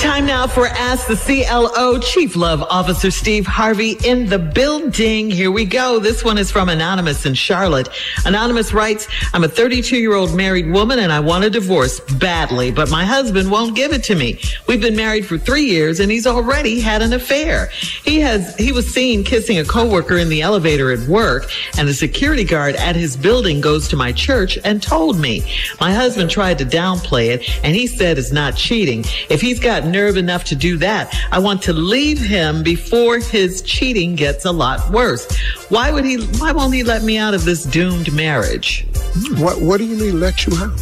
Time now for Ask the CLO. Chief Love Officer Steve Harvey in the building. Here we go. This one is from Anonymous in Charlotte. Anonymous writes, I'm a 32 year old married woman and I want a divorce badly, but my husband won't give it to me. We've been married for three years and he's already had an affair. He has, he was seen kissing a coworker in the elevator at work and the security guard at his building goes to my church and told me. My husband tried to downplay it and he said it's not cheating. If he's got nerve enough to do that, I want to leave him before his cheating gets a lot worse. Why would he, why won't he let me out of this doomed marriage? Hmm. What What do you mean let you out?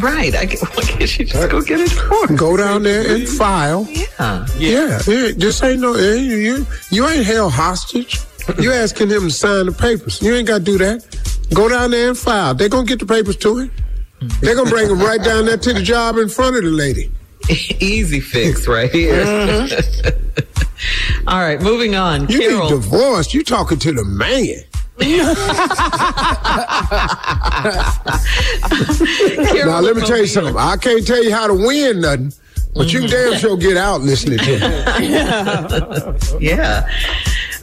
Right. I, why can't you just go get divorce? Go down there and file. Yeah. Yeah, yeah. Just ain't no. You you ain't held hostage. You asking him to sign the papers. You ain't got to do that. Go down there and file. They gonna get the papers to him. They're gonna bring him right down there to the job in front of the lady. Easy fix right here. Mm-hmm. All right, moving on. You Carol. need divorced. You talking to the man. Carol Now let me tell you something. I can't tell you how to win nothing, but you mm-hmm. damn sure get out listening to me. Yeah.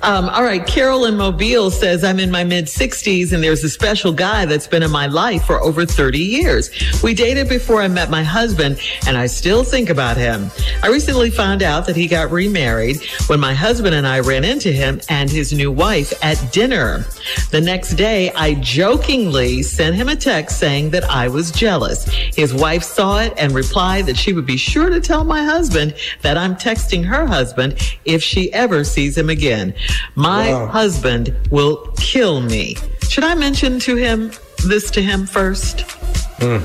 Um, all right. Carolyn Mobile says, I'm in my mid 60s and there's a special guy that's been in my life for over 30 years. We dated before I met my husband and I still think about him. I recently found out that he got remarried when my husband and I ran into him and his new wife at dinner. The next day, I jokingly sent him a text saying that I was jealous. His wife saw it and replied that she would be sure to tell my husband that I'm texting her husband if she ever sees him again. My Wow. husband will kill me. Should I mention to him this to him first? Mm.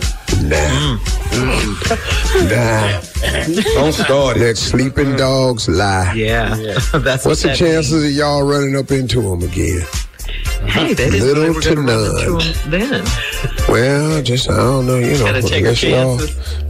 Nah. Mm. Nah. Don't start that sleeping dogs lie. Yeah. That's What's what the that chances of y'all running up into him again? Hey, they didn't Little to gonna none. him then. Well, just I don't know, you know, Gotta take our unless y'all,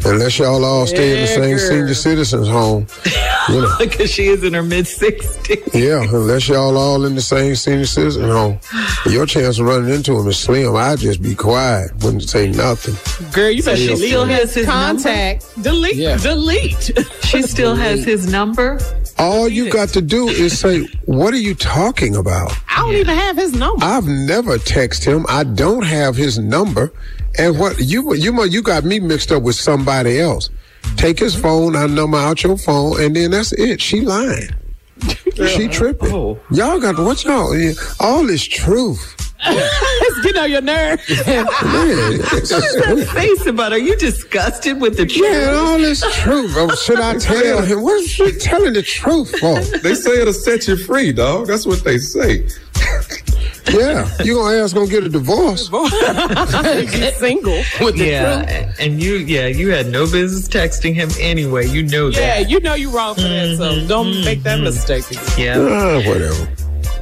unless y'all all stay in the same senior citizens home, you know. Because she is in her mid 60s. Yeah, unless y'all all in the same senior citizen home, your chance of running into him is slim. I'd just be quiet, wouldn't say nothing. Girl, you better she still has his contact. Delete. Yeah. Delete. She still has his number. All you got to do is say, "What are you talking about?" I don't even have his number. I've never texted him. I don't have his number. And what you you you got me mixed up with somebody else. Take his phone, I number out your phone, and then that's it. She lying. She tripping. Oh. Y'all got what y'all all this truth. Let's get on your nerve. Man, That face about, are you disgusted with the man, truth? all this truth. Oh, should I tell him? What's she telling the truth for? They say it'll set you free, dog. That's what they say. Yeah, you gonna ask gonna get a divorce? Get single with the truth. Yeah, and you, yeah, you had no business texting him anyway. You know Yeah, that. Yeah, you know you're wrong for that, so don't make that mistake again. Yeah. Ah, whatever.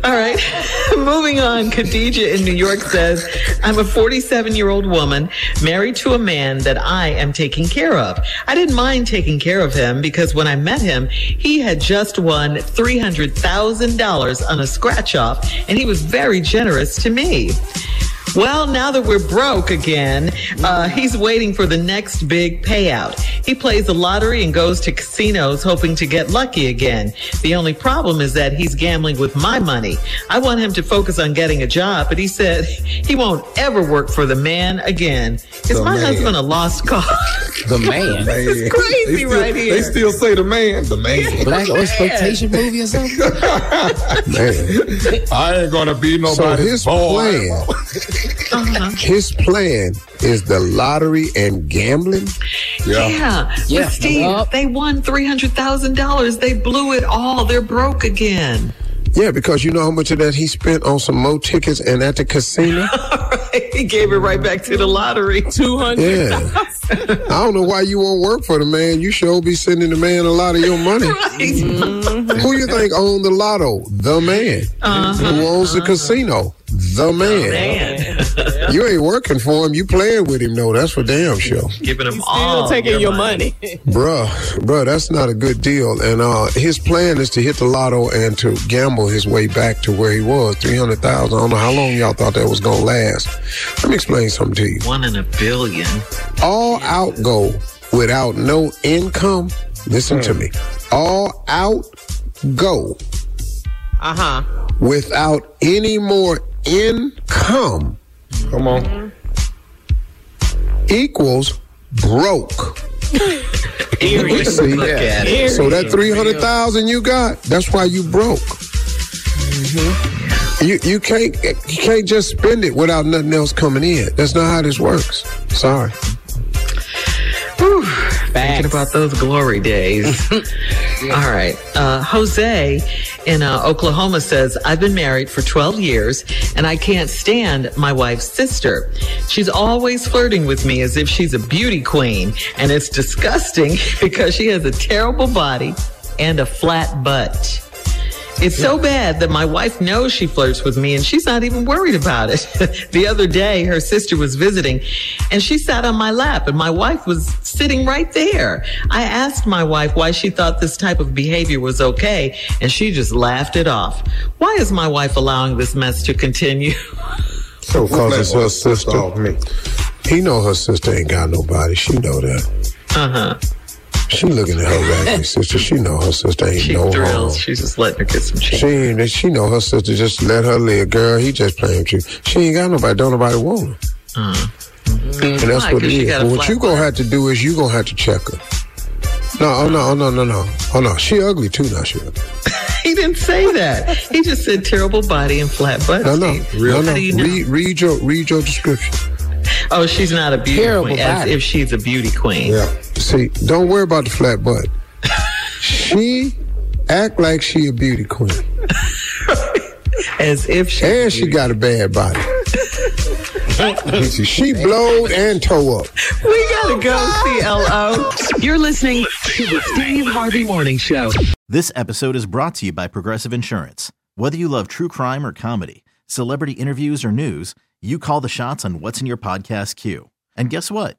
All right. Moving on. Khadija in New York says, I'm a 47 year old woman married to a man that I am taking care of. I didn't mind taking care of him because when I met him, he had just won $300,000 on a scratch off and he was very generous to me. Well, now that we're broke again, uh, he's waiting for the next big payout. He plays the lottery and goes to casinos hoping to get lucky again. The only problem is that he's gambling with my money. I want him to focus on getting a job, but he said he won't ever work for the man again. Is The my man. husband a lost cause? The man. Man. is crazy They still- right here. They still say the man, the man. Black exploitation movie or something? Man. I ain't gonna be So nobody's his boy. plan, uh-huh. his plan is the lottery and gambling. Yeah. Yeah. Yeah. But Steve, Yup. they won $300,000. They blew it all. They're broke again. Yeah, because you know how much of that he spent on some mo tickets and at the casino. he gave it right back to the lottery. 200. Yeah. I don't know why you won't work for the man. You sure be sending the man a lot of your money. Who you think owned the lotto? The man. Uh-huh. Who owns the casino? The man. Man, You ain't working for him. You playing with him, though. That's for damn sure. giving him Still all taking your money. Bruh, bruh, that's not a good deal. And uh, his plan is to hit the lotto and to gamble his way back to where he was, 300000 I don't know how long y'all thought that was going to last. Let me explain something to you. One in a billion. All out go without no income. Listen to me. All out go Uh huh. without any more income Come on. equals broke. Eerie. See? Look at it. So that three hundred thousand you got, that's why you broke. Mm-hmm. You you can't you can't just spend it without nothing else coming in. That's not how this works. Sorry. Thinking about those glory days. All right. Uh, Jose in uh, Oklahoma says, I've been married for 12 years and I can't stand my wife's sister. She's always flirting with me as if she's a beauty queen. And it's disgusting because she has a terrible body and a flat butt. It's so bad that my wife knows she flirts with me and she's not even worried about it. the other day, her sister was visiting and she sat on my lap and my wife was sitting right there. I asked my wife why she thought this type of behavior was okay and she just laughed it off. Why is my wife allowing this mess to continue? So cause it's her sister. me. He know her sister ain't got nobody. She know that. Uh huh. She looking at her raggedy sister. She know her sister ain't She no harm. thrills. She's just letting her get some cheese. She ain't. She know her sister just let her live. Girl, he just playing with you. She ain't got nobody. Don't nobody want her. Mm. And that's Why? what it is. But what you gonna have to do is you gonna have to check her. No, oh no, oh no, no, no, oh no. She ugly too. Now she ugly. He didn't say that. He just said terrible body and flat butt. No, no, Steve. no, no. you know? Read, read your, read your description. Oh, she's not a beauty Terrible queen. As if she's a beauty queen. Yeah. See, don't worry about the flat butt. she act like she a beauty queen, As if she. and she got a bad body. she blowed and toe up. We gotta go, CLO. You're listening to the Steve Harvey Morning Show. This episode is brought to you by Progressive Insurance. Whether you love true crime or comedy, celebrity interviews or news, you call the shots on what's in your podcast queue. And guess what?